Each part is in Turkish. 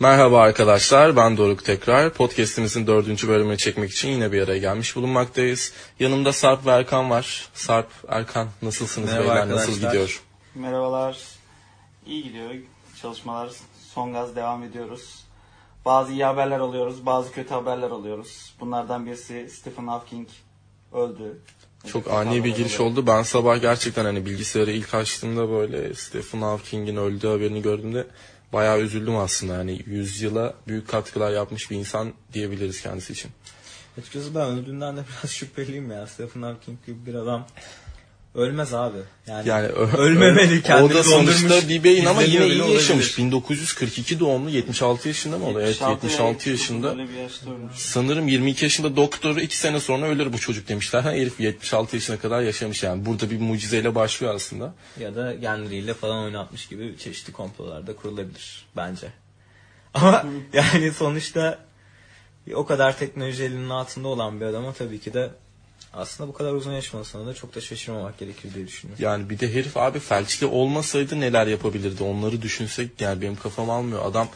Merhaba arkadaşlar, ben Doruk tekrar. Podcast'imizin dördüncü bölümünü çekmek için yine bir araya gelmiş bulunmaktayız. Yanımda Sarp ve Erkan var. Sarp, Erkan nasılsınız Merhaba beyler, arkadaşlar. nasıl gidiyor? Merhabalar. İyi gidiyor çalışmalar. Son gaz devam ediyoruz. Bazı iyi haberler alıyoruz, bazı kötü haberler alıyoruz. Bunlardan birisi Stephen Hawking öldü. Çok ani bir giriş oldu. Ben sabah gerçekten hani bilgisayarı ilk açtığımda böyle Stephen Hawking'in öldüğü haberini gördüğümde bayağı üzüldüm aslında. Yani yüzyıla büyük katkılar yapmış bir insan diyebiliriz kendisi için. Açıkçası ben öldüğünden de biraz şüpheliyim ya. Stephen Hawking gibi bir adam ölmez abi. Yani, Yani ölmemeli kendini O da sonuçta bir beyin ama yine iyi yaşamış. olabilir. 1942 doğumlu 76 yaşında mı o da? Evet 76 yaşında. Sanırım 22 yaşında doktoru 2 sene sonra ölür bu çocuk demişler. Ha, herif 76 yaşına kadar yaşamış yani. Burada bir mucizeyle başlıyor aslında. Ya da genleriyle falan oynatmış gibi çeşitli komplolarda kurulabilir bence. Ama yani sonuçta o kadar teknoloji elinin altında olan bir adama tabii ki de aslında bu kadar uzun yaşamasına da çok da şaşırmamak gerekir diye düşünüyorum. Yani bir de herif abi felçli olmasaydı neler yapabilirdi onları düşünsek yani benim kafam almıyor. Adam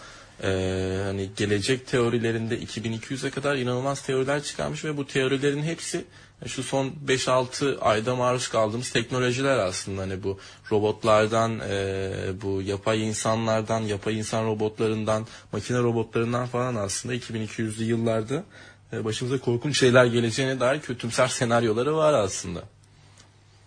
eee, hani gelecek teorilerinde 2200'e kadar inanılmaz teoriler çıkarmış ve bu teorilerin hepsi şu son 5-6 ayda maruz kaldığımız teknolojiler aslında hani bu robotlardan eee, bu yapay insanlardan yapay insan robotlarından makine robotlarından falan aslında 2200'lü yıllarda e, başımıza korkunç şeyler geleceğine dair kötümser senaryoları var aslında.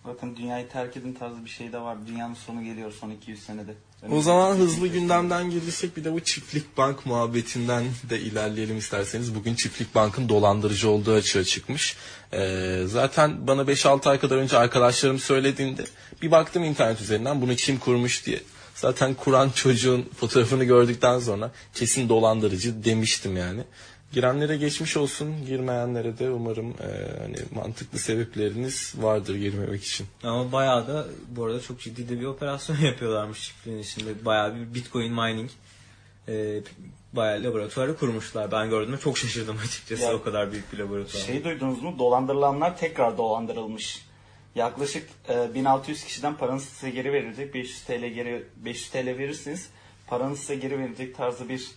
Zaten dünyayı terk edin tarzı bir şey de var. Dünyanın sonu geliyor son 200 senede. O zaman hızlı gündemden girdiysek bir de bu çiftlik bank muhabbetinden de ilerleyelim isterseniz. Bugün çiftlik bankın dolandırıcı olduğu açığa çıkmış. Ee, zaten bana 5-6 ay kadar önce arkadaşlarım söylediğinde bir baktım internet üzerinden bunu kim kurmuş diye. Zaten kuran çocuğun fotoğrafını gördükten sonra kesin dolandırıcı demiştim yani. Girenlere geçmiş olsun, girmeyenlere de umarım e, hani mantıklı sebepleriniz vardır girmemek için. Ama bayağı da bu arada çok ciddi de bir operasyon yapıyorlarmış çiftliğin içinde. Bayağı bir bitcoin mining e, bayağı laboratuvarı kurmuşlar. Ben gördüğümde çok şaşırdım açıkçası Ya, o kadar büyük bir laboratuvar. Şey duydunuz mu? Dolandırılanlar tekrar dolandırılmış. Yaklaşık e, 1600 kişiden paranız size geri verilecek. 500 TL geri 500 TL verirsiniz. Paranız size geri verilecek tarzı bir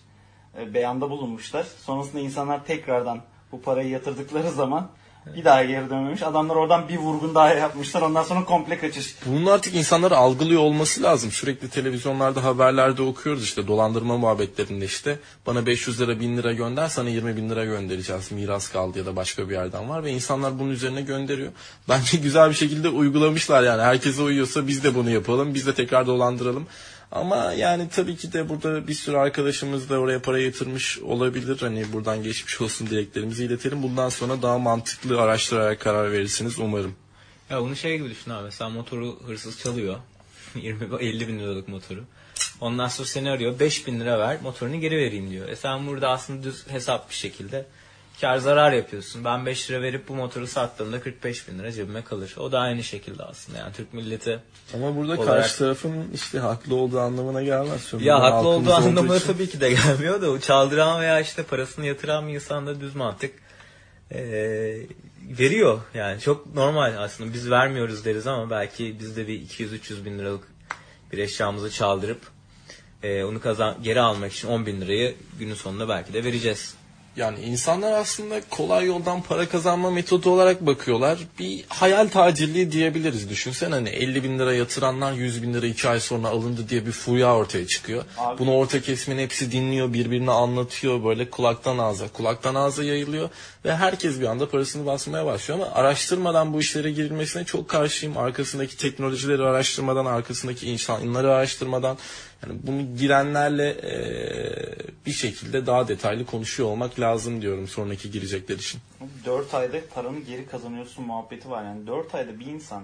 beyanda bulunmuşlar. Sonrasında insanlar tekrardan bu parayı yatırdıkları zaman bir daha geri dönmemiş. Adamlar oradan bir vurgun daha yapmışlar. Ondan sonra komple kaçış. Bunun artık insanlar algılıyor olması lazım. Sürekli televizyonlarda haberlerde okuyoruz işte dolandırma muhabbetlerinde işte. Bana 500 lira 1000 lira gönder sana 20 bin lira göndereceğiz. Miras kaldı ya da başka bir yerden var ve insanlar bunun üzerine gönderiyor. Bence güzel bir şekilde uygulamışlar yani. Herkese uyuyorsa biz de bunu yapalım. Biz de tekrar dolandıralım. Ama yani tabii ki de burada bir sürü arkadaşımız da oraya para yatırmış olabilir. Hani buradan geçmiş olsun dileklerimizi iletelim. Bundan sonra daha mantıklı araştırarak karar verirsiniz umarım. Ya bunu şey gibi düşün abi. Mesela motoru hırsız çalıyor. 20 50 bin liralık motoru. Ondan sonra seni arıyor. 5 bin lira ver motorunu geri vereyim diyor. E sen burada aslında düz hesap bir şekilde kar zarar yapıyorsun. Ben 5 lira verip bu motoru sattığımda 45 bin lira cebime kalır. O da aynı şekilde aslında. Yani Türk milleti Ama burada Olarak- karşı tarafın işte haklı olduğu anlamına gelmez. Sömürü ya haklı olduğu anlamına için. tabii ki de gelmiyor da o çaldıran veya işte parasını yatıran bir insan da düz mantık eee, veriyor. Yani çok normal aslında biz vermiyoruz deriz ama belki biz de bir 200-300 bin liralık bir eşyamızı çaldırıp eee, onu kazan geri almak için 10 bin lirayı günün sonunda belki de vereceğiz. Yani insanlar aslında kolay yoldan para kazanma metodu olarak bakıyorlar. Bir hayal tacirliği diyebiliriz. Düşünsen hani 50 bin lira yatıranlar 100 bin lira 2 ay sonra alındı diye bir furya ortaya çıkıyor. Abi- Bunu orta kesimin hepsi dinliyor, birbirine anlatıyor. Böyle kulaktan ağza, kulaktan ağza yayılıyor. Ve herkes bir anda parasını basmaya başlıyor. Ama araştırmadan bu işlere girilmesine çok karşıyım. Arkasındaki teknolojileri araştırmadan, arkasındaki insanları araştırmadan. Yani bunu girenlerle eee, bir şekilde daha detaylı konuşuyor olmak lazım diyorum sonraki girecekler için. 4 ayda paranı geri kazanıyorsun muhabbeti var. Yani 4 ayda bir insan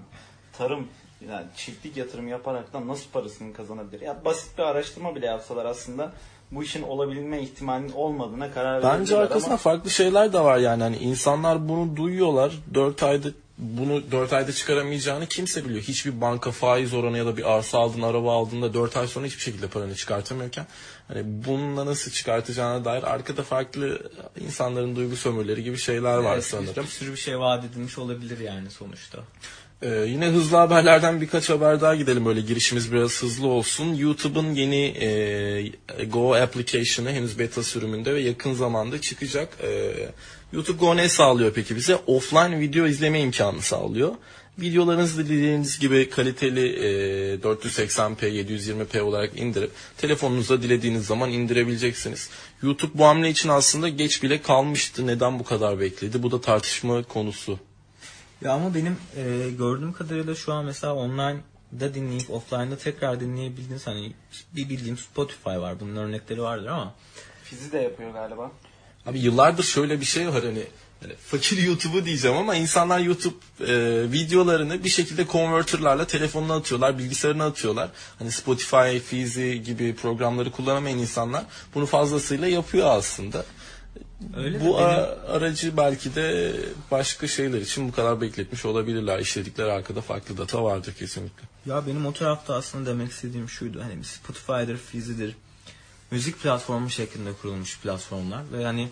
tarım yani çiftlik yatırım yaparaktan nasıl parasını kazanabilir? Ya basit bir araştırma bile yapsalar aslında bu işin olabilme ihtimalinin olmadığına karar Bence arkasında ama farklı şeyler de var yani. Hani insanlar bunu duyuyorlar. 4 ayda bunu 4 ayda çıkaramayacağını kimse biliyor. Hiçbir banka faiz oranı ya da bir arsa aldın, araba aldığında 4 ay sonra hiçbir şekilde paranı çıkartamıyorken hani bununla nasıl çıkartacağına dair arkada farklı insanların duygu sömürüleri gibi şeyler var Evet, sanırım. Bir sürü bir şey vaat edilmiş olabilir yani sonuçta. Ee, yine hızlı haberlerden birkaç haber daha gidelim böyle girişimiz biraz hızlı olsun. YouTube'un yeni e, Go application'ı henüz beta sürümünde ve yakın zamanda çıkacak. E, YouTube Go ne sağlıyor peki bize? Offline video izleme imkanı sağlıyor. Videolarınızı dilediğiniz gibi kaliteli e, 480p 720p olarak indirip telefonunuzda dilediğiniz zaman indirebileceksiniz. YouTube bu hamle için aslında geç bile kalmıştı. Neden bu kadar bekledi? Bu da tartışma konusu. Ya ama benim e, gördüğüm kadarıyla şu an mesela online'da dinleyip offline'da tekrar dinleyebildiğiniz hani bir bildiğim Spotify var. Bunun örnekleri vardır ama Fizi de yapıyor galiba. Abi yıllardır şöyle bir şey var hani yani fakir YouTube'u diyeceğim ama insanlar YouTube e, videolarını bir şekilde konverterlarla telefonuna atıyorlar, bilgisayarına atıyorlar. Hani Spotify, Fizi gibi programları kullanamayan insanlar bunu fazlasıyla yapıyor aslında. Öyle bu ara- aracı belki de başka şeyler için bu kadar bekletmiş olabilirler. İşledikleri arkada farklı data vardır kesinlikle. Ya benim o tarafta aslında demek istediğim şuydu. Hani Spotify'dır, Fizi'dir. Müzik platformu şeklinde kurulmuş platformlar. Ve hani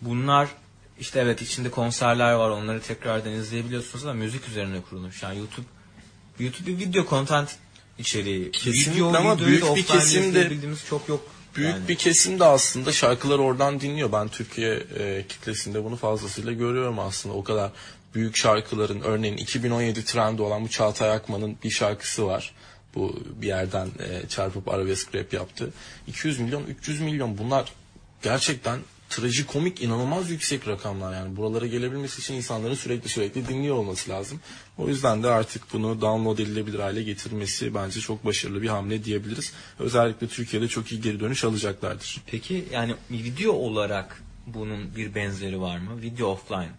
bunlar işte evet içinde konserler var. Onları tekrardan izleyebiliyorsunuz ama müzik üzerine kurulmuş. Yani YouTube YouTube bir video content içeriği. Kesinlikle Video, ama büyük bir offline kesim de- izleyebildiğimiz çok yok. Büyük yani. bir kesim de aslında şarkıları oradan dinliyor. Ben Türkiye e, kitlesinde bunu fazlasıyla görüyorum aslında. O kadar büyük şarkıların örneğin 2017 trendi olan bu Çağatay Akman'ın bir şarkısı var. Bu bir yerden e, çarpıp arabesk rap yaptı. 200 milyon, 300 milyon bunlar gerçekten trajikomik inanılmaz yüksek rakamlar yani buralara gelebilmesi için insanların sürekli sürekli dinliyor olması lazım. O yüzden de artık bunu download edilebilir hale getirmesi bence çok başarılı bir hamle diyebiliriz. Özellikle Türkiye'de çok iyi geri dönüş alacaklardır. Peki yani video olarak bunun bir benzeri var mı? Video offline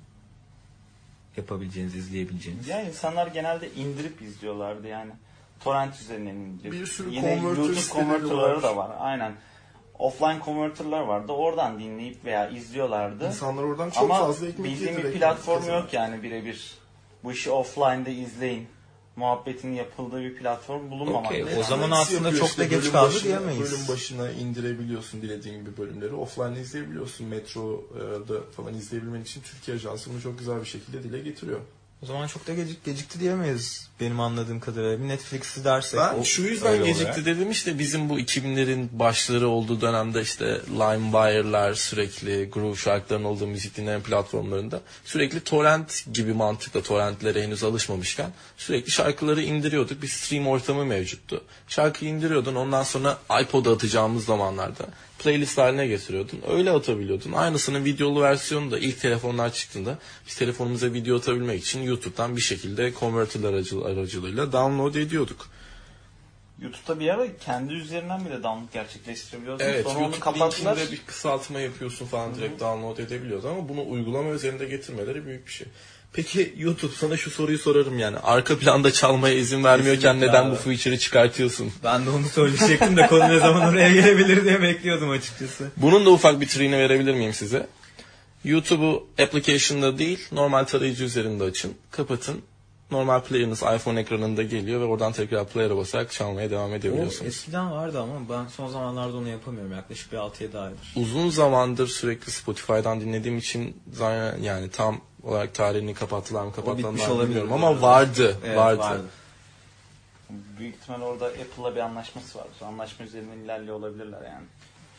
yapabileceğiniz, izleyebileceğiniz. Ya insanlar genelde indirip izliyorlardı yani. Torrent üzerinden indirip. Bir sürü Yine YouTube da var. Aynen. Offline converterlar vardı. Oradan dinleyip veya izliyorlardı. İnsanlar oradan çok Ama fazla ekmek bildiğim bir platform yok yani birebir. Bu işi offline'da izleyin. Muhabbetin yapıldığı bir platform bulunmamakta. Okey, o zaman Netflix aslında çok da işte, geç bölüm kaldı diyemeyiz. Bölüm başına indirebiliyorsun dilediğin gibi bölümleri. Offline izleyebiliyorsun. Metro'da falan izleyebilmen için Türkiye Ajansı bunu çok güzel bir şekilde dile getiriyor. O zaman çok da gecik, gecikti diyemeyiz benim anladığım kadarıyla. Bir Netflix'i dersek. Ben o- şu yüzden gecikti olarak. dedim işte bizim bu 2000'lerin başları olduğu dönemde işte LimeWire'lar sürekli groove şarkıların olduğu müzik dinleme platformlarında sürekli torrent gibi mantıkla torrentlere henüz alışmamışken sürekli şarkıları indiriyorduk. Bir stream ortamı mevcuttu. Şarkıyı indiriyordun ondan sonra iPod'a atacağımız zamanlarda playlist haline getiriyordun. Öyle atabiliyordun. Aynısının videolu versiyonu da ilk telefonlar çıktığında biz telefonumuza video atabilmek için YouTube'dan bir şekilde converter aracı, aracılığıyla download ediyorduk. YouTube'da bir ara kendi üzerinden bile download gerçekleştirebiliyordun. Evet, Sonra onu YouTube kapattılar. linkinde bir kısaltma yapıyorsun falan direkt download edebiliyoruz ama bunu uygulama üzerinde getirmeleri büyük bir şey. Peki YouTube sana şu soruyu sorarım yani arka planda çalmaya izin vermiyorken Kesinlikle neden abi. bu feature'ı çıkartıyorsun? Ben de onu söyleyecektim de konu ne zaman oraya gelebilir diye bekliyordum açıkçası. Bunun da ufak bir triğini verebilir miyim size? YouTube'u application'da değil normal tarayıcı üzerinde açın, kapatın. Normal player'ınız iPhone ekranında geliyor ve oradan tekrar player'a basarak çalmaya devam O edebiliyorsunuz. eskiden vardı ama ben son zamanlarda onu yapamıyorum. Yaklaşık bir 6-7 aydır. uzun zamandır sürekli Spotify'dan dinlediğim için yani tam olarak tarihini kapattılar mı kapatmadılar bitmiş mı bilmiyorum ama vardı, Evet, vardı. Büyük ihtimal orada Apple'la bir anlaşması var. Anlaşma üzerinden ilerliyor olabilirler yani.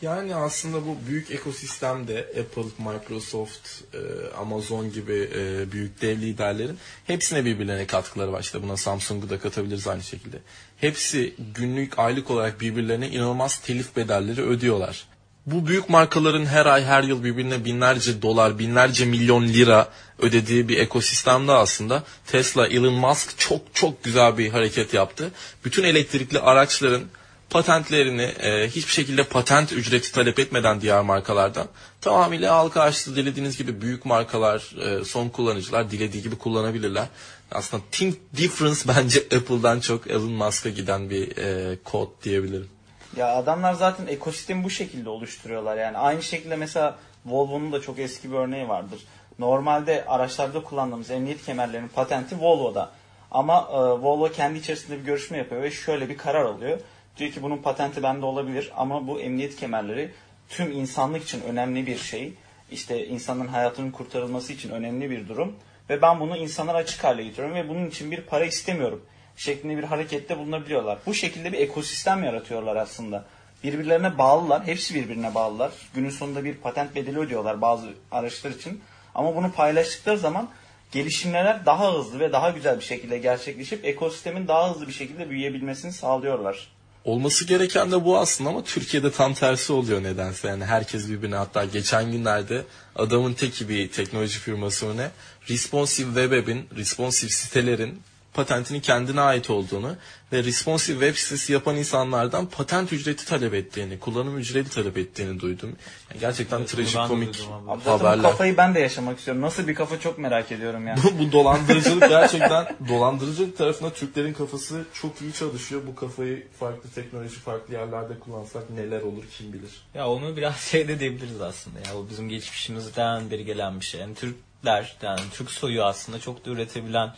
Yani aslında bu büyük ekosistemde Apple, Microsoft, e, Amazon gibi e, büyük dev liderlerin hepsine birbirlerine katkıları var. İşte buna Samsung'u da katabiliriz aynı şekilde. Hepsi günlük, aylık olarak birbirlerine inanılmaz telif bedelleri ödüyorlar. Bu büyük markaların her ay her yıl birbirine binlerce dolar, binlerce milyon lira ödediği bir ekosistemde aslında Tesla, Elon Musk çok çok güzel bir hareket yaptı. Bütün elektrikli araçların patentlerini e, hiçbir şekilde patent ücreti talep etmeden diğer markalardan tamamıyla halka açtı. Dilediğiniz gibi büyük markalar, e, son kullanıcılar dilediği gibi kullanabilirler. Aslında Think Difference bence Apple'dan çok Elon Musk'a giden bir e, kod diyebilirim. Ya adamlar zaten ekosistemi bu şekilde oluşturuyorlar. Yani aynı şekilde mesela Volvo'nun da çok eski bir örneği vardır. Normalde araçlarda kullandığımız emniyet kemerlerinin patenti Volvo'da. Ama e, Volvo kendi içerisinde bir görüşme yapıyor ve şöyle bir karar alıyor. Diyor ki bunun patenti bende olabilir ama bu emniyet kemerleri tüm insanlık için önemli bir şey. İşte insanın hayatının kurtarılması için önemli bir durum. ve ben bunu insanlara açık hale getiriyorum ve bunun için bir para istemiyorum şeklinde bir harekette bulunabiliyorlar. Bu şekilde bir ekosistem yaratıyorlar aslında. Birbirlerine bağlılar. Hepsi birbirine bağlılar. Günün sonunda bir patent bedeli ödüyorlar bazı araçlar için. Ama bunu paylaştıkları zaman gelişimler daha hızlı ve daha güzel bir şekilde gerçekleşip ekosistemin daha hızlı bir şekilde büyüyebilmesini sağlıyorlar. Olması gereken de bu aslında ama Türkiye'de tam tersi oluyor nedense. Yani herkes birbirine hatta geçen günlerde adamın teki bir teknoloji firması ne? Responsive web app'in, responsive sitelerin patentinin kendine ait olduğunu ve responsive web sitesi yapan insanlardan patent ücreti talep ettiğini, kullanım ücreti talep ettiğini duydum. Yani gerçekten Evet, trajik bunu ben de komik duydum abi. Abi zaten bu haberler. kafayı ben de yaşamak istiyorum. Nasıl bir kafa çok merak ediyorum ya. bu, bu dolandırıcılık gerçekten dolandırıcılık tarafında Türklerin kafası çok iyi çalışıyor. Bu kafayı farklı teknoloji, farklı yerlerde kullansak neler olur kim bilir. Ya onu biraz şey de diyebiliriz aslında. Ya o bizim geçmişimizden beri gelen bir şey. Yani Türkler, yani Türk soyu aslında çok da üretebilen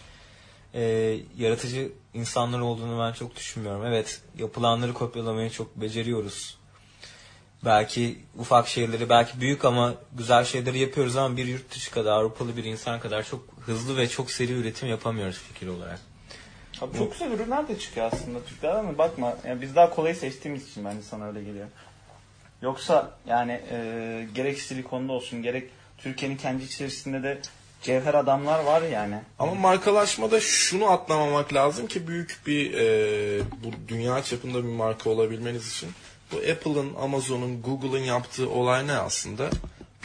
e, yaratıcı insanlar olduğunu ben çok düşünmüyorum. Evet, yapılanları kopyalamayı çok beceriyoruz. Belki ufak şeyleri, belki büyük ama güzel şeyleri yapıyoruz ama bir yurt dışı kadar, Avrupalı bir insan kadar çok hızlı ve çok seri üretim yapamıyoruz fikir olarak. Abi çok güzel ürünler de çıkıyor aslında Türkler ama bakma yani biz daha kolayı seçtiğimiz için bence sana öyle geliyor. Yoksa yani e, gerek silikonda olsun gerek Türkiye'nin kendi içerisinde de cevher adamlar var yani. Ama markalaşmada şunu atlamamak lazım ki büyük bir e, bu dünya çapında bir marka olabilmeniz için bu Apple'ın, Amazon'un, Google'ın yaptığı olay ne aslında?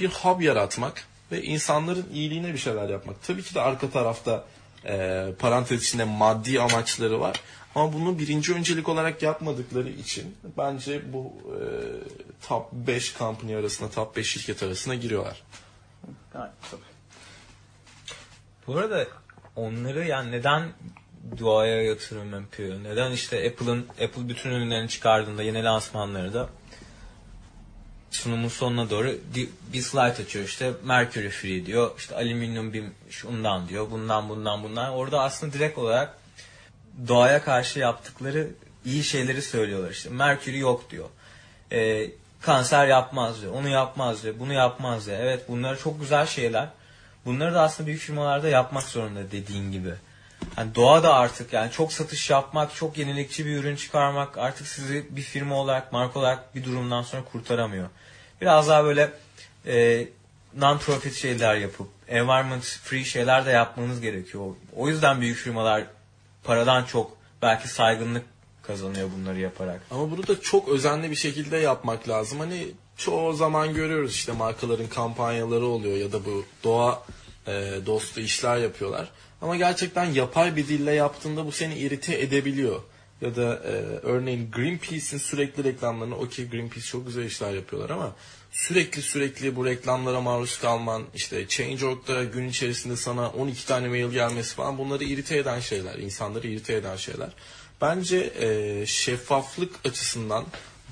Bir hub yaratmak ve insanların iyiliğine bir şeyler yapmak. Tabii ki de arka tarafta e, parantez içinde maddi amaçları var. Ama bunu birinci öncelik olarak yapmadıkları için bence bu e, top 5 company arasında, top 5 şirket arasına giriyorlar. Gayet tabii. Bu arada onları yani neden doğaya yatırım yapıyor? Neden işte Apple'ın Apple bütün ürünlerini çıkardığında yeni lansmanları da sunumun sonuna doğru bir slide açıyor. İşte Mercury Free diyor işte alüminyum bir şundan diyor bundan bundan bundan. Orada aslında direkt olarak doğaya karşı yaptıkları iyi şeyleri söylüyorlar. İşte Mercury yok diyor. Ee, kanser yapmaz diyor onu yapmaz diyor bunu yapmaz diyor. Evet bunlar çok güzel şeyler bunları da aslında büyük firmalarda yapmak zorunda dediğin gibi yani doğa da artık yani çok satış yapmak, çok yenilikçi bir ürün çıkarmak artık sizi bir firma olarak, marka olarak bir durumdan sonra kurtaramıyor. Biraz daha böyle e, non-profit şeyler yapıp, environment free şeyler de yapmanız gerekiyor. O yüzden büyük firmalar paradan çok belki saygınlık kazanıyor bunları yaparak. Ama bunu da çok özenli bir şekilde yapmak lazım. Hani çoğu zaman görüyoruz işte markaların kampanyaları oluyor ya da bu doğa e, dostu işler yapıyorlar. Ama gerçekten yapay bir dille yaptığında bu seni irite edebiliyor. Ya da e, örneğin Greenpeace'in sürekli reklamlarını, okey Greenpeace çok güzel işler yapıyorlar ama sürekli sürekli bu reklamlara maruz kalman, işte Change.org'da gün içerisinde sana 12 tane mail gelmesi falan bunları irite eden şeyler, insanları irite eden şeyler. Bence e, şeffaflık açısından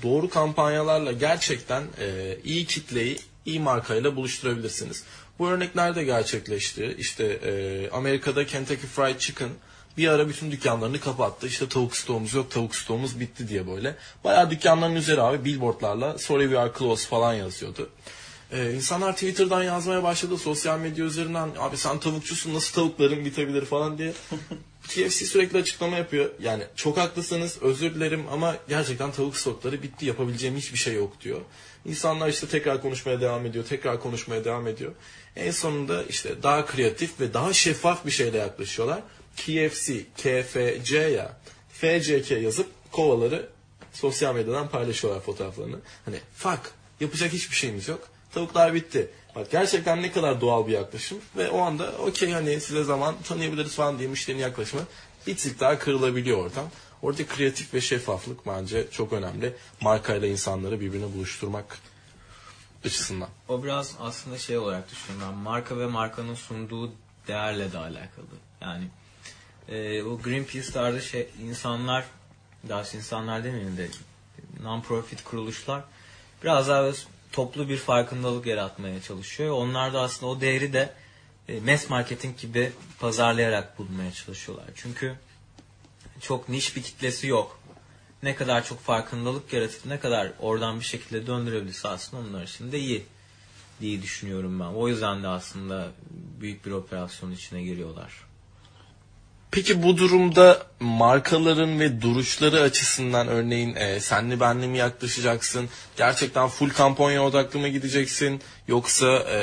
doğru kampanyalarla gerçekten e, iyi kitleyi iyi markayla buluşturabilirsiniz. Bu örnekler de gerçekleşti. İşte e, Amerika'da Kentucky Fried Chicken bir ara bütün dükkanlarını kapattı. İşte tavuk stoğumuz yok, tavuk stoğumuz bitti diye böyle. Bayağı dükkanların üzeri abi billboardlarla sorry we are closed falan yazıyordu. Ee, insanlar Twitter'dan yazmaya başladı. Sosyal medya üzerinden abi sen tavukçusun nasıl tavukların bitebilir falan diye. KFC sürekli açıklama yapıyor. Yani çok haklısınız özür dilerim ama gerçekten tavuk stokları bitti yapabileceğim hiçbir şey yok diyor. İnsanlar işte tekrar konuşmaya devam ediyor, tekrar konuşmaya devam ediyor. En sonunda işte daha kreatif ve daha şeffaf bir şeyle yaklaşıyorlar. KFC, KFC ya FCK yazıp kovaları sosyal medyadan paylaşıyorlar fotoğraflarını. Hani fuck yapacak hiçbir şeyimiz yok. Tavuklar bitti. Bak gerçekten ne kadar doğal bir yaklaşım ve o anda okey hani size zaman tanıyabiliriz falan diye müşterinin yaklaşımı bir tık daha kırılabiliyor oradan. Orada kreatif ve şeffaflık bence çok önemli. Markayla insanları birbirine buluşturmak açısından. O biraz aslında şey olarak düşünüyorum. Marka ve markanın sunduğu değerle de alakalı. Yani e, o Greenpeace tarzı şey insanlar daha insanlar demeyeyim de non-profit kuruluşlar biraz daha toplu bir farkındalık yaratmaya çalışıyor. Onlar da aslında o değeri de e, mass marketing gibi pazarlayarak bulmaya çalışıyorlar. Çünkü çok niş bir kitlesi yok. Ne kadar çok farkındalık yaratıp ne kadar oradan bir şekilde döndürebilirse aslında onlar için de iyi. diye düşünüyorum ben. O yüzden de aslında büyük bir operasyon içine giriyorlar. Peki bu durumda markaların ve duruşları açısından örneğin e, senli benli mi yaklaşacaksın? Gerçekten full kampanya odaklı mı gideceksin? Yoksa e,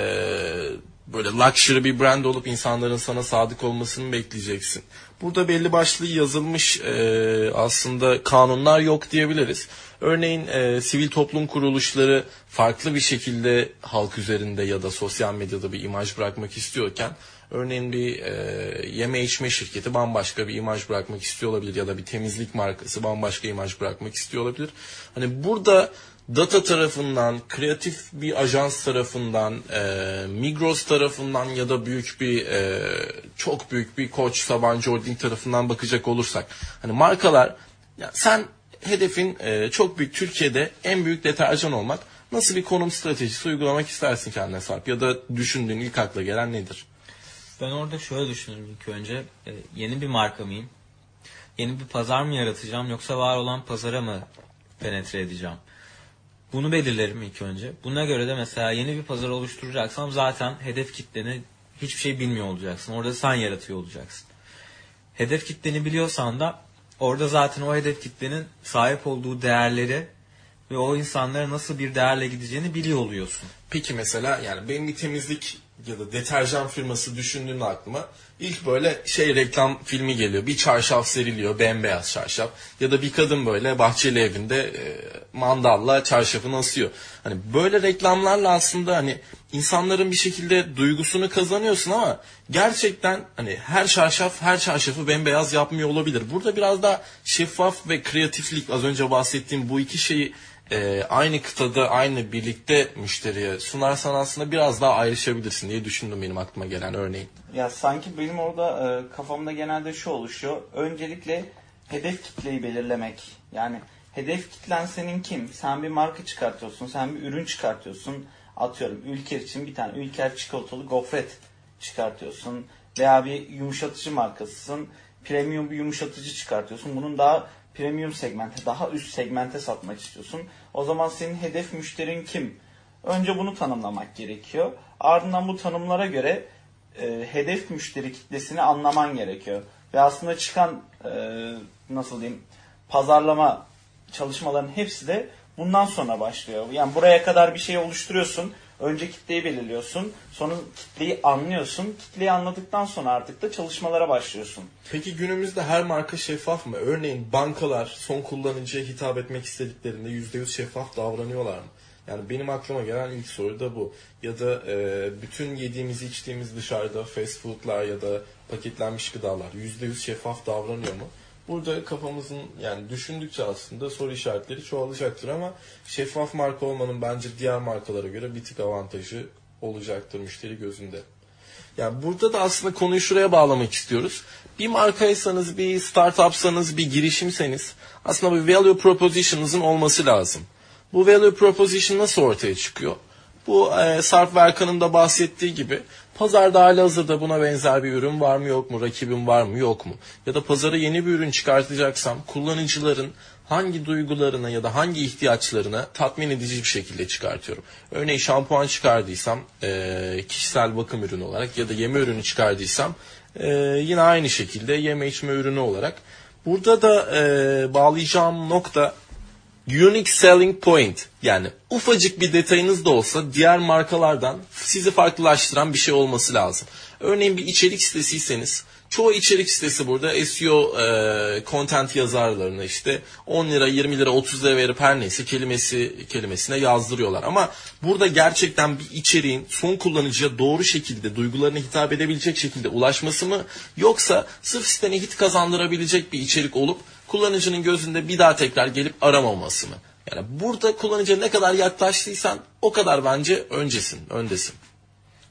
böyle luxury bir brand olup insanların sana sadık olmasını bekleyeceksin? Burada belli başlı yazılmış e, aslında kanunlar yok diyebiliriz. Örneğin e, sivil toplum kuruluşları farklı bir şekilde halk üzerinde ya da sosyal medyada bir imaj bırakmak istiyorken örneğin bir e, yeme içme şirketi bambaşka bir imaj bırakmak istiyor olabilir ya da bir temizlik markası bambaşka imaj bırakmak istiyor olabilir. Hani burada data tarafından, kreatif bir ajans tarafından, e, Migros tarafından ya da büyük bir e, çok büyük bir Koç Sabancı Holding tarafından bakacak olursak hani markalar ya sen hedefin e, çok büyük Türkiye'de en büyük deterjan olmak. Nasıl bir konum stratejisi uygulamak istersin kendine Sarp ya da düşündüğün ilk akla gelen nedir? Ben orada şöyle düşünüyorum ilk önce. E, yeni bir marka mıyım? Yeni bir pazar mı yaratacağım yoksa var olan pazara mı penetre edeceğim? Bunu belirlerim ilk önce. Buna göre de mesela yeni bir pazar oluşturacaksam zaten hedef kitleni hiçbir şey bilmiyor olacaksın. Orada sen yaratıyor olacaksın. Hedef kitleni biliyorsan da orada zaten o hedef kitlenin sahip olduğu değerleri ve o insanlara nasıl bir değerle gideceğini biliyor oluyorsun. Peki mesela yani benim bir temizlik ya da deterjan firması düşündüğümde aklıma ilk böyle şey reklam filmi geliyor. Bir çarşaf seriliyor, bembeyaz çarşaf. Ya da bir kadın böyle bahçeli evinde e, mandalla çarşafını asıyor. Hani böyle reklamlarla aslında hani insanların bir şekilde duygusunu kazanıyorsun ama gerçekten hani her çarşaf her çarşafı bembeyaz yapmıyor olabilir. Burada biraz daha şeffaf ve kreatiflik az önce bahsettiğim bu iki şeyi e, aynı kıtada aynı birlikte müşteriye sunarsan aslında biraz daha ayrışabilirsin diye düşündüm benim aklıma gelen örneğin. Ya sanki benim orada e, kafamda genelde şu oluşuyor. Öncelikle hedef kitleyi belirlemek. Yani hedef kitlen senin kim? Sen bir marka çıkartıyorsun, sen bir ürün çıkartıyorsun. Atıyorum Ülker için bir tane Ülker çikolatalı gofret çıkartıyorsun. Veya bir yumuşatıcı markasısın. Premium bir yumuşatıcı çıkartıyorsun. Bunun daha premium segmente, daha üst segmente satmak istiyorsun. O zaman senin hedef müşterin kim? Önce bunu tanımlamak gerekiyor. Ardından bu tanımlara göre e, hedef müşteri kitlesini anlaman gerekiyor. Ve aslında çıkan e, nasıl diyeyim pazarlama çalışmaların hepsi de bundan sonra başlıyor. Yani buraya kadar bir şey oluşturuyorsun. Önce kitleyi belirliyorsun. Sonra kitleyi anlıyorsun. Kitleyi anladıktan sonra artık da çalışmalara başlıyorsun. Peki günümüzde her marka şeffaf mı? Örneğin bankalar son kullanıcıya hitap etmek istediklerinde %100 şeffaf davranıyorlar mı? Yani benim aklıma gelen ilk soru da bu. Ya da e, bütün yediğimiz içtiğimiz dışarıda fast foodlar ya da paketlenmiş gıdalar %100 şeffaf davranıyor mu? Burada kafamızın yani düşündükçe aslında soru işaretleri çoğalacaktır ama şeffaf marka olmanın bence diğer markalara göre bir tık avantajı olacaktır müşteri gözünde. Yani burada da aslında konuyu şuraya bağlamak istiyoruz. Bir markaysanız, bir startupsanız, bir girişimseniz aslında bir value proposition'ınızın olması lazım. Bu value proposition nasıl ortaya çıkıyor? Bu e, Sarp Verkan'ın da bahsettiği gibi pazarda hala hazırda buna benzer bir ürün var mı yok mu, rakibim var mı yok mu? Ya da pazara yeni bir ürün çıkartacaksam kullanıcıların hangi duygularına ya da hangi ihtiyaçlarına tatmin edici bir şekilde çıkartıyorum. Örneğin şampuan çıkardıysam kişisel bakım ürünü olarak ya da yeme ürünü çıkardıysam yine aynı şekilde yeme içme ürünü olarak. Burada da bağlayacağım nokta unique selling point yani ufacık bir detayınız da olsa diğer markalardan sizi farklılaştıran bir şey olması lazım. Örneğin bir içerik sitesiyseniz çoğu içerik sitesi burada SEO e, content yazarlarına işte 10 lira 20 lira 30 lira verip her neyse kelimesi kelimesine yazdırıyorlar. Ama burada gerçekten bir içeriğin son kullanıcıya doğru şekilde duygularına hitap edebilecek şekilde ulaşması mı yoksa sırf sitene hit kazandırabilecek bir içerik olup kullanıcının gözünde bir daha tekrar gelip aramaması mı? Yani burada kullanıcıya ne kadar yaklaştıysan o kadar bence öncesin, öndesin.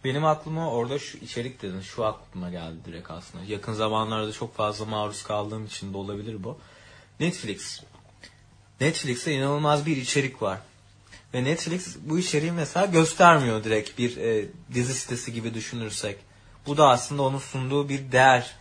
Benim aklıma orada şu içerik dedin. Şu aklıma geldi direkt aslında. Yakın zamanlarda çok fazla maruz kaldığım için de olabilir bu. Netflix. Netflix'te inanılmaz bir içerik var. Ve Netflix bu içeriği mesela göstermiyor direkt bir e, dizi sitesi gibi düşünürsek. Bu da aslında onun sunduğu bir değer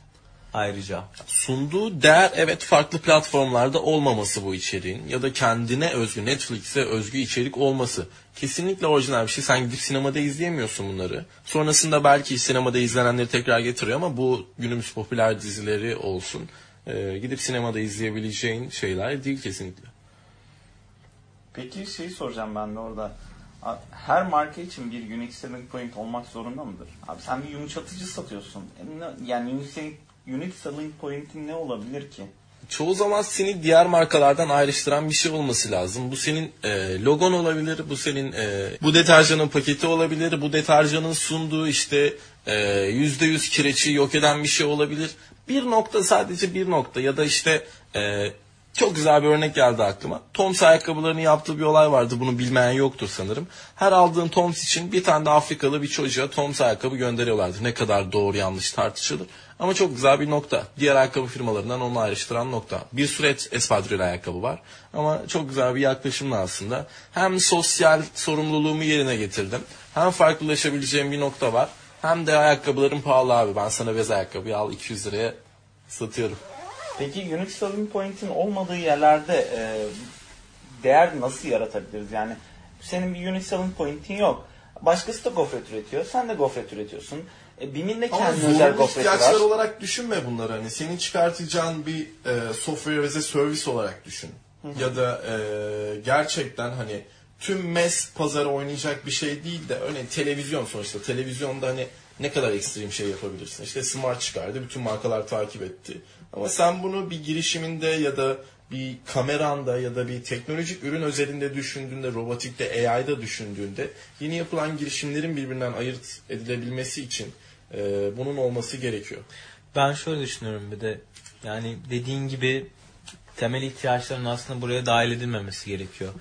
ayrıca. Sunduğu değer evet farklı platformlarda olmaması bu içeriğin ya da kendine özgü Netflix'e özgü içerik olması. Kesinlikle orijinal bir şey. Sen gidip sinemada izleyemiyorsun bunları. Sonrasında belki sinemada izlenenleri tekrar getiriyor ama bu günümüz popüler dizileri olsun. e, gidip sinemada izleyebileceğin şeyler değil kesinlikle. Peki şeyi soracağım ben de orada. Her marka için bir unique selling point olmak zorunda mıdır? Abi sen bir yumuşatıcı satıyorsun. E Yani unique selling, unique selling point'in ne olabilir ki? çoğu zaman seni diğer markalardan ayrıştıran bir şey olması lazım. Bu senin e, logon olabilir, bu senin e, bu deterjanın paketi olabilir, bu deterjanın sunduğu işte e, yüzde yüz kireçi yok eden bir şey olabilir. Bir nokta sadece bir nokta ya da işte e, çok güzel bir örnek geldi aklıma. Toms ayakkabılarını yaptığı bir olay vardı. Bunu bilmeyen yoktur sanırım. Her aldığın Toms için bir tane de Afrikalı bir çocuğa Toms ayakkabı gönderiyorlardı. Ne kadar doğru yanlış tartışılır. Ama çok güzel bir nokta. Diğer ayakkabı firmalarından onu ayrıştıran nokta. Bir sürü et- espadrille ayakkabı var. Ama çok güzel bir yaklaşımla aslında. Hem sosyal sorumluluğumu yerine getirdim. Hem farklılaşabileceğim bir nokta var. Hem de ayakkabılarım pahalı abi. Ben sana bez ayakkabıyı al 200 liraya satıyorum. Peki unique selling point'in olmadığı yerlerde e, değer nasıl yaratabiliriz? Yani senin bir unique selling point'in yok. Başkası da gofret üretiyor. Sen de gofret üretiyorsun. E, BİM'in de kendi özel gofreti ihtiyaçlar var. olarak düşünme bunları. Hani senin çıkartacağın bir e, software as a service olarak düşün. Ya da e, gerçekten hani tüm mes pazarı oynayacak bir şey değil de örneğin televizyon sonuçta. Televizyonda hani ne kadar ekstrem şey yapabilirsin. İşte smart çıkardı. Bütün markalar takip etti. Ama sen bunu bir girişiminde ya da bir kameranda ya da bir teknolojik ürün özelinde düşündüğünde, robotikte, AI'da düşündüğünde yeni yapılan girişimlerin birbirinden ayırt edilebilmesi için e, bunun olması gerekiyor. Ben şöyle düşünüyorum bir de yani dediğin gibi temel ihtiyaçların aslında buraya dahil edilmemesi gerekiyor.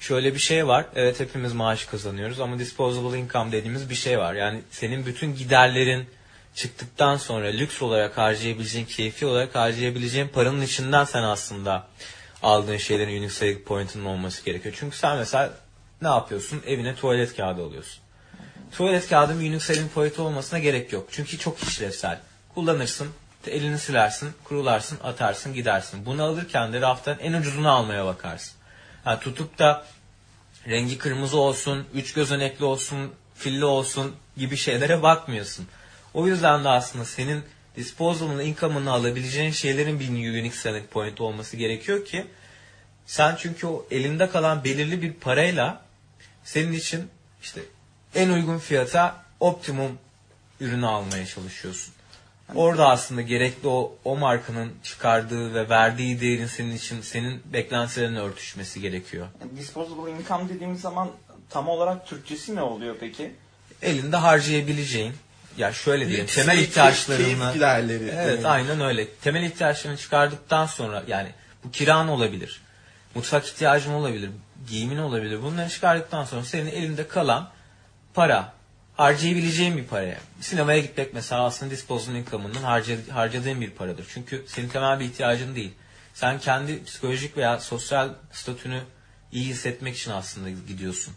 Şöyle bir şey var. Evet hepimiz maaş kazanıyoruz ama disposable income dediğimiz bir şey var. Yani senin bütün giderlerin çıktıktan sonra lüks olarak harcayabileceğin, keyfi olarak harcayabileceğin paranın içinden sen aslında aldığın şeylerin unique selling point'inin olması gerekiyor. Çünkü sen mesela ne yapıyorsun? Evine tuvalet kağıdı alıyorsun. Tuvalet kağıdının unique selling point olmasına gerek yok. Çünkü çok işlevsel. Kullanırsın, elini silersin, kurularsın, atarsın, gidersin. Bunu alırken de raftan en ucuzunu almaya bakarsın. Yani tutup da rengi kırmızı olsun, üç gözenekli olsun, filli olsun gibi şeylere bakmıyorsun. O yüzden de aslında senin disposable income'ını alabileceğin şeylerin bir unique selling point olması gerekiyor ki sen çünkü o elinde kalan belirli bir parayla senin için işte en uygun fiyata optimum ürünü almaya çalışıyorsun. Orada aslında gerekli o, o markanın çıkardığı ve verdiği değerin senin için senin beklentilerine örtüşmesi gerekiyor. Yani disposable income dediğimiz zaman tam olarak Türkçesi ne oluyor peki? Elinde harcayabileceğin ya şöyle diyelim temel ihtiyaçlarını giderleri. Evet Yani. aynen öyle. Temel ihtiyaçlarını çıkardıktan sonra yani bu kiran olabilir. Mutfak ihtiyacın olabilir. Giyimin olabilir. Bunları çıkardıktan sonra senin elinde kalan para harcayabileceğin bir paraya. Sinemaya gitmek mesela aslında disposable income'ının harca- harcadığın bir paradır. Çünkü senin temel bir ihtiyacın değil. Sen kendi psikolojik veya sosyal statünü iyi hissetmek için aslında gidiyorsun.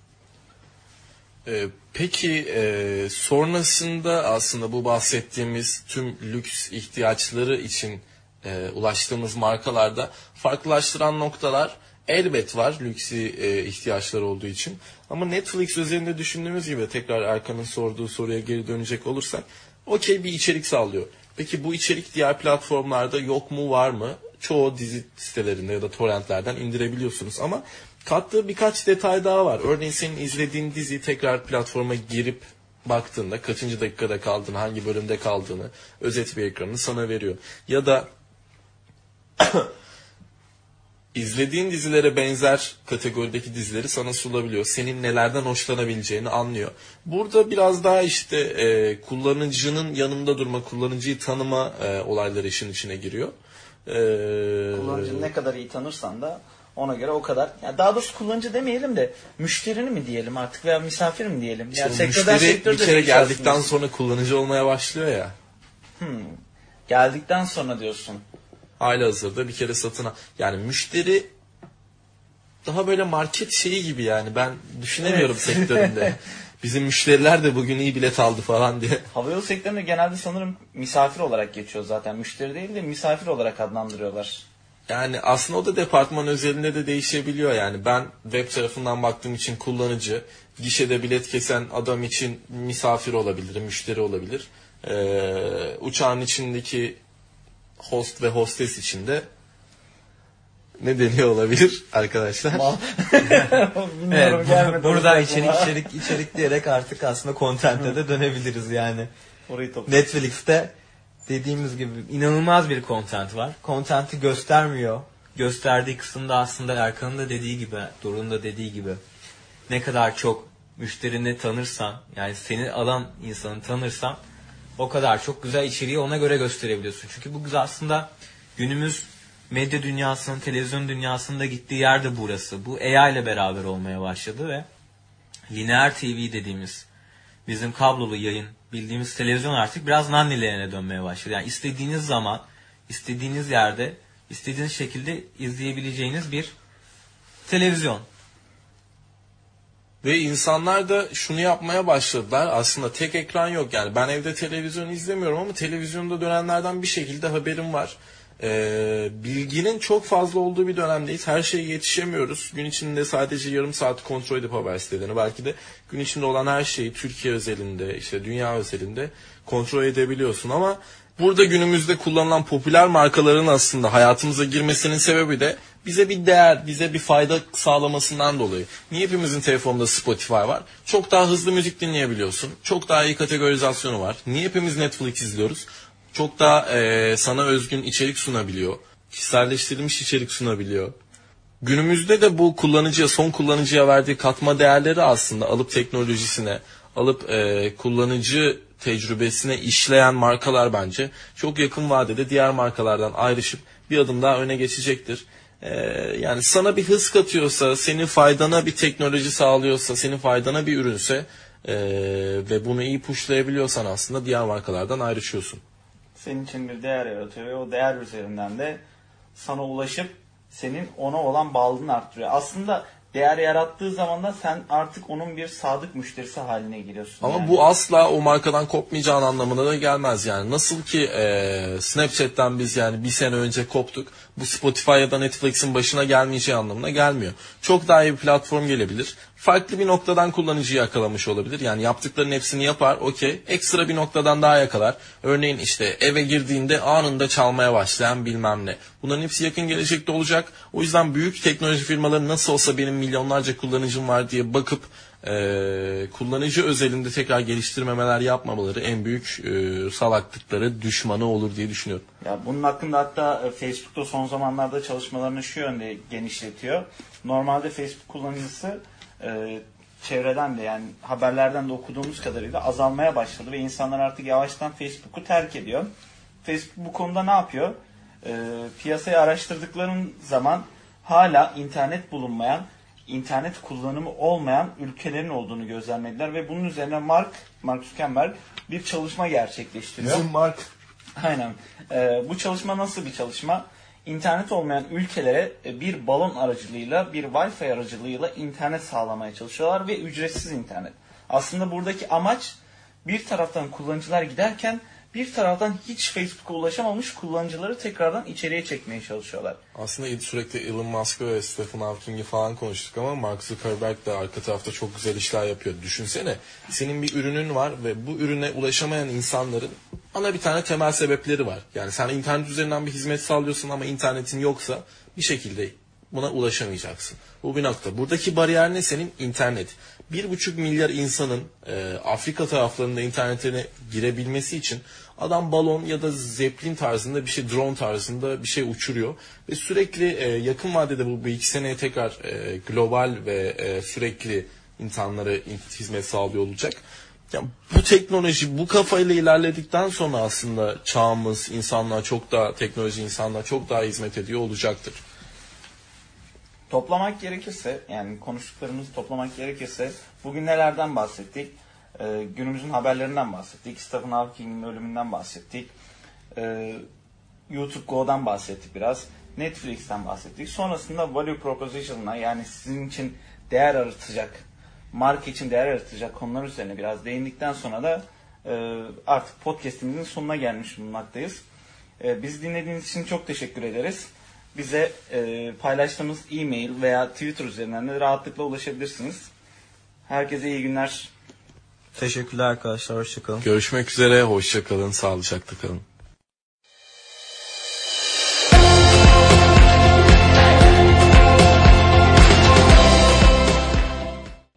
Ee, peki e, sonrasında aslında bu bahsettiğimiz tüm lüks ihtiyaçları için e, ulaştığımız markalarda farklılaştıran noktalar elbet var lüksi e, ihtiyaçlar olduğu için. Ama Netflix üzerinde düşündüğümüz gibi tekrar Erkan'ın sorduğu soruya geri dönecek olursak okey bir içerik sağlıyor. Peki bu içerik diğer platformlarda yok mu var mı? Çoğu dizi sitelerinde ya da torrentlerden indirebiliyorsunuz ama kattığı birkaç detay daha var. Örneğin senin izlediğin diziyi tekrar platforma girip baktığında kaçıncı dakikada kaldığını, hangi bölümde kaldığını, özet bir ekranını sana veriyor. Ya da izlediğin dizilere benzer kategorideki dizileri sana sunabiliyor. Senin nelerden hoşlanabileceğini anlıyor. Burada biraz daha işte e, kullanıcının yanında durma, kullanıcıyı tanıma e, olayları işin içine giriyor. E, Kullanıcını ne kadar iyi tanırsan da ona göre o kadar. Ya daha doğrusu kullanıcı demeyelim de müşterini mi diyelim artık veya misafir mi diyelim? işte Yani sektörden sektöre bir kere geldikten aslında. sonra kullanıcı olmaya başlıyor ya. Hmm. Geldikten sonra diyorsun. Hala hazırda bir kere satın al. Yani müşteri daha böyle market şeyi gibi yani ben düşünemiyorum Evet. sektöründe. bizim müşteriler de bugün iyi bilet aldı falan diye. Havayolu sektöründe genelde sanırım misafir olarak geçiyor zaten. Müşteri değil de misafir olarak adlandırıyorlar. Yani aslında o da departman özelinde de değişebiliyor yani. Ben web tarafından baktığım için kullanıcı, gişede bilet kesen adam için misafir olabilir, müşteri olabilir. Ee, uçağın içindeki host ve hostes için de ne deniyor olabilir arkadaşlar? Bilmiyorum, Evet, gelmedi burada aklıma. içerik içerik içerik diyerek artık aslında content'e de dönebiliriz yani. Orayı topla. Netflix'te dediğimiz gibi inanılmaz bir content var. Content'i göstermiyor. Gösterdiği kısımda aslında Erkan'ın da dediği gibi, Doruk'un da dediği gibi ne kadar çok müşterini tanırsan, yani seni alan insanı tanırsan o kadar çok güzel içeriği ona göre gösterebiliyorsun. Çünkü bu güzel aslında günümüz medya dünyasının, televizyon dünyasında gittiği yer de burası. Bu AI ile beraber olmaya başladı ve lineer TV dediğimiz bizim kablolu yayın bildiğimiz televizyon artık biraz nannilerine dönmeye başladı. Yani istediğiniz zaman, istediğiniz yerde, istediğiniz şekilde izleyebileceğiniz bir televizyon. Ve insanlar da şunu yapmaya başladılar. Aslında tek ekran yok. Yani ben evde televizyon izlemiyorum ama televizyonda dönenlerden bir şekilde haberim var. Ee, bilginin çok fazla olduğu bir dönemdeyiz. Her şeye yetişemiyoruz. Gün içinde sadece yarım saat kontrol edip haber sitelerini belki de gün içinde olan her şeyi Türkiye özelinde, işte dünya özelinde kontrol edebiliyorsun ama burada günümüzde kullanılan popüler markaların aslında hayatımıza girmesinin sebebi de bize bir değer, bize bir fayda sağlamasından dolayı. Niye hepimizin telefonunda Spotify var? Çok daha hızlı müzik dinleyebiliyorsun. Çok daha iyi kategorizasyonu var. Niye hepimiz Netflix izliyoruz? Çok daha eee, sana özgün içerik sunabiliyor. Kişiselleştirilmiş içerik sunabiliyor. Günümüzde de bu kullanıcıya, son kullanıcıya verdiği katma değerleri aslında alıp teknolojisine, alıp eee, kullanıcı tecrübesine işleyen markalar bence çok yakın vadede diğer markalardan ayrışıp bir adım daha öne geçecektir. Ee, yani sana bir hız katıyorsa, senin faydana bir teknoloji sağlıyorsa, senin faydana bir ürünse ee, ve bunu iyi pushlayabiliyorsan aslında diğer markalardan ayrışıyorsun. Senin için bir değer yaratıyor ve o değer üzerinden de sana ulaşıp senin ona olan bağlılığını arttırıyor. Aslında değer yarattığı zaman da sen artık onun bir sadık müşterisi haline geliyorsun. Ama yani. bu asla o markadan kopmayacağın anlamına da gelmez yani. Nasıl ki e, Snapchat'ten biz yani bir sene önce koptuk. Bu Spotify ya da Netflix'in başına gelmeyeceği anlamına gelmiyor. Çok daha iyi bir platform gelebilir. Farklı bir noktadan kullanıcıyı yakalamış olabilir. Yani yaptıklarının hepsini yapar, okey. Ekstra bir noktadan daha yakalar. Örneğin işte eve girdiğinde anında çalmaya başlayan bilmem ne. Bunların hepsi yakın gelecekte olacak. O yüzden büyük teknoloji firmaları nasıl olsa benim milyonlarca kullanıcım var diye bakıp e, kullanıcı özelinde tekrar geliştirmemeler yapmamaları en büyük e, salaklıkları düşmanı olur diye düşünüyorum. Ya bunun hakkında hatta e, Facebook'ta son zamanlarda çalışmalarını şu yönde genişletiyor. Normalde Facebook kullanıcısı e, çevreden de yani haberlerden de okuduğumuz kadarıyla azalmaya başladı ve insanlar artık yavaştan Facebook'u terk ediyor. Facebook bu konuda ne yapıyor? E, piyasayı araştırdıkların zaman hala internet bulunmayan, internet kullanımı olmayan ülkelerin olduğunu gözlemlediler ve bunun üzerine Mark, Mark Zuckerberg bir çalışma gerçekleştiriyor. Mark Aynen. Ee, bu çalışma nasıl bir çalışma? İnternet olmayan ülkelere e, bir balon aracılığıyla, bir Wi-Fi aracılığıyla internet sağlamaya çalışıyorlar ve ücretsiz internet. Aslında buradaki amaç bir taraftan kullanıcılar giderken bir taraftan hiç Facebook'a ulaşamamış kullanıcıları tekrardan içeriye çekmeye çalışıyorlar. Aslında sürekli Elon Musk ve Stephen Hawking'i falan konuştuk ama Mark Zuckerberg de arka tarafta çok güzel işler yapıyor. Düşünsene senin bir ürünün var ve bu ürüne ulaşamayan insanların ana bir tane temel sebepleri var. Yani sen internet üzerinden bir hizmet sağlıyorsun ama internetin yoksa bir şekilde buna ulaşamayacaksın. Bu bir nokta. Buradaki bariyer ne senin? İnternet. Bir buçuk milyar insanın e, Afrika taraflarında internetine girebilmesi için adam balon ya da zeplin tarzında bir şey, drone tarzında bir şey uçuruyor. Ve sürekli e, yakın vadede bu bir iki seneye tekrar e, global ve e, sürekli insanlara hizmet sağlıyor olacak. Ya bu teknoloji bu kafayla ilerledikten sonra aslında çağımız, insanlar çok daha teknoloji insanlar çok daha hizmet ediyor olacaktır. Toplamak gerekirse yani konuştuklarımızı toplamak gerekirse bugün nelerden bahsettik? Ee, günümüzün haberlerinden bahsettik. Stephen Hawking'in ölümünden bahsettik. Ee, YouTube Go'dan bahsettik biraz. Netflix'ten bahsettik. Sonrasında value proposition'la yani sizin için değer aratacak marka için değer yaratacak konular üzerine biraz değindikten sonra da e, artık podcastimizin sonuna gelmiş bulunmaktayız. E, biz dinlediğiniz için çok teşekkür ederiz. Bize e, paylaştığımız e-mail veya Twitter üzerinden de rahatlıkla ulaşabilirsiniz. Herkese iyi günler. Teşekkürler arkadaşlar. Hoşçakalın. Görüşmek üzere. Hoşça kalın. Sağlıcakla kalın.